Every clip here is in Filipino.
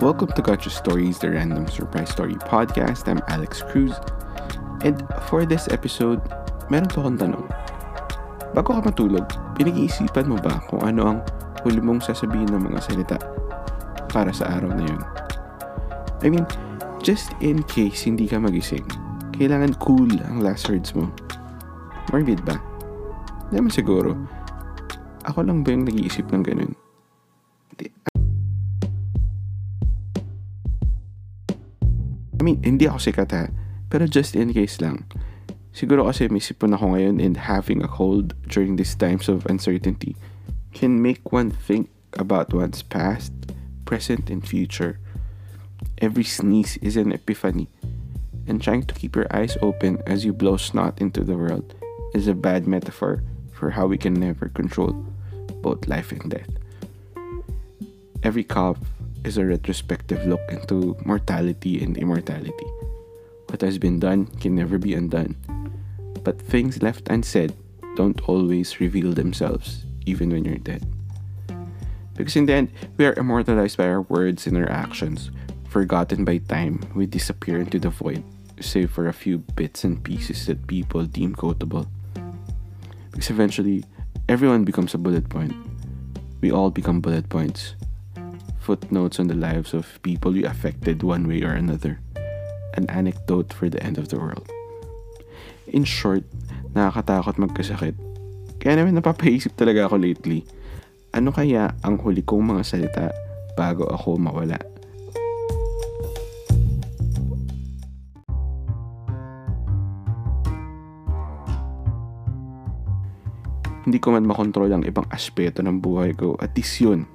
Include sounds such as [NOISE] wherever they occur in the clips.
Welcome to Gotcha Stories, the Random Surprise Story Podcast. I'm Alex Cruz. And for this episode, meron to akong tanong. Bago ka matulog, pinag-iisipan mo ba kung ano ang huli mong sasabihin ng mga salita para sa araw na yun? I mean, just in case hindi ka magising, kailangan cool ang last words mo. Morbid ba? Naman siguro. Ako lang ba yung nag-iisip ng ganun? I mean, hindi ako sikat ha. Pero just in case lang. Siguro kasi may sipon ako ngayon and having a cold during these times of uncertainty can make one think about one's past, present, and future. Every sneeze is an epiphany. And trying to keep your eyes open as you blow snot into the world is a bad metaphor for how we can never control both life and death. Every cough is a retrospective look into mortality and immortality. What has been done can never be undone. But things left unsaid don't always reveal themselves, even when you're dead. Because in the end, we are immortalized by our words and our actions. Forgotten by time, we disappear into the void, save for a few bits and pieces that people deem quotable. Because eventually, everyone becomes a bullet point. We all become bullet points. Footnotes on the lives of people you affected one way or another. An anecdote for the end of the world. In short, nakakatakot magkasakit. Kaya naman napapaisip talaga ako lately. Ano kaya ang huli kong mga salita bago ako mawala? Hindi ko man makontrol ang ibang aspeto ng buhay ko. At least yun.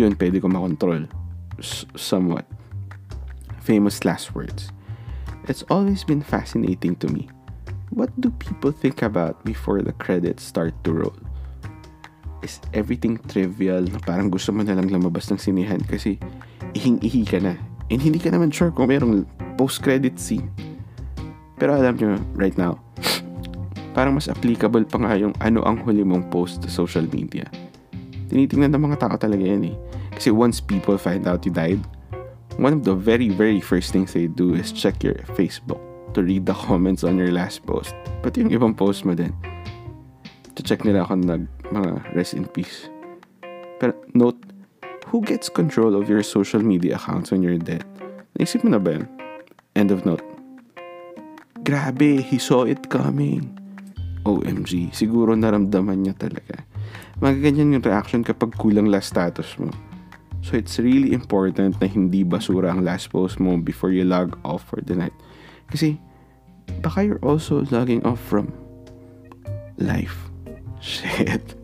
Yun pwede ko makontrol. Somewhat. Famous last words. It's always been fascinating to me. What do people think about before the credits start to roll? Is everything trivial na parang gusto mo na lang lumabas ng sinihan kasi ihing-ihi ka na. And hindi ka naman sure kung mayroong post-credit scene. Pero alam nyo, right now, [SNIFFS] parang mas applicable pa nga yung ano ang huli mong post sa social media. Tinitingnan ng mga tao talaga yan eh. Kasi once people find out you died, one of the very, very first things they do is check your Facebook to read the [LAUGHS] comments on your last post. Pati yung ibang post mo din. To check nila kung nag mga rest in peace. Pero note, who gets control of your social media accounts when you're dead? Naisip mo na ba yun? End of note. Grabe, he saw it coming. OMG, siguro naramdaman niya talaga. Magaganyan yung reaction kapag kulang last status mo. So it's really important na hindi basura ang last post mo before you log off for the night. Kasi baka you're also logging off from life. [LAUGHS] Shit.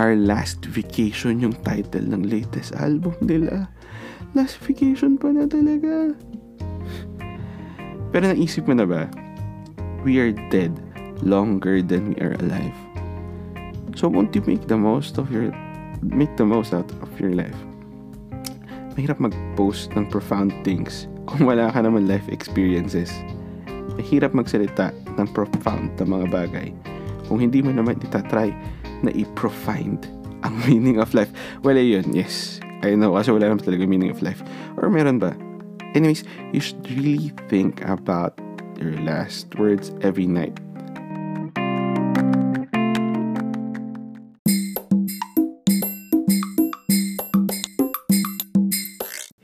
Our Last Vacation yung title ng latest album nila. Last Vacation pa na talaga. Pero naisip mo na ba? We are dead longer than we are alive. So won't you make the most of your make the most out of your life? Mahirap mag-post ng profound things [LAUGHS] kung wala ka naman life experiences. Mahirap magsalita ng profound na mga bagay kung hindi mo naman itatry na i-profind ang [LAUGHS] meaning of life. Well, yun, yes. I know, kasi wala naman talaga meaning of life. Or meron ba? Anyways, you should really think about your last words every night.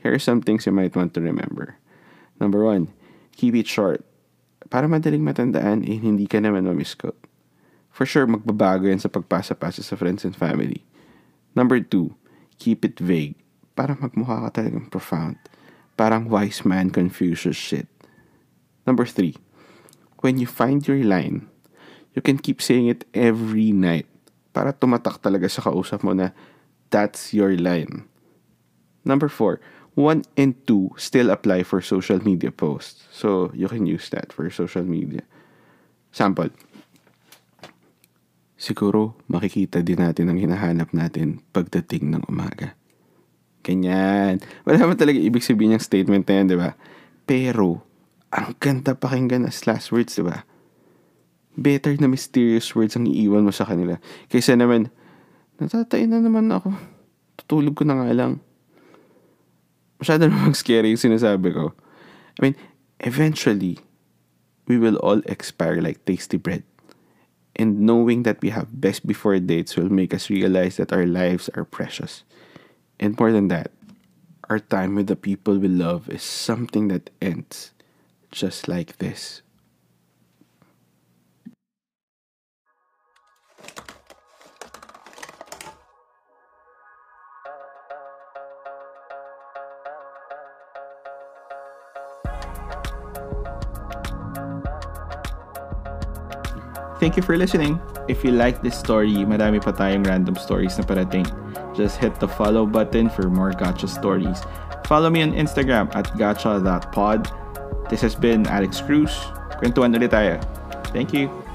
Here are some things you might want to remember. Number one, keep it short. Para madaling matandaan, eh, hindi ka naman mamiscope. For sure, magbabago yan sa pagpasa-pasa sa friends and family. Number two, keep it vague. Para magmukha ka talagang profound. Parang wise man Confucius shit. Number three, when you find your line, you can keep saying it every night para tumatak talaga sa kausap mo na that's your line. Number four, one and two still apply for social media posts. So you can use that for social media. Sample. Siguro makikita din natin ang hinahanap natin pagdating ng umaga. Ganyan. Wala naman talaga ibig sabihin yung statement na yan, di ba? Pero, ang ganda pakinggan as last words, di ba? Better na mysterious words ang iiwan mo sa kanila. Kaysa naman, natatay na naman ako. Tutulog ko na nga lang. Masyado namang scary yung sinasabi ko. I mean, eventually, we will all expire like tasty bread. And knowing that we have best before dates will make us realize that our lives are precious. And more than that, our time with the people we love is something that ends just like this. Thank you for listening. If you like this story, madami pa tayong random stories na parating. Just hit the follow button for more gotcha stories. Follow me on Instagram at gotcha.pod. This has been Alex Cruz. Kwentuhan ulit tayo. Thank you.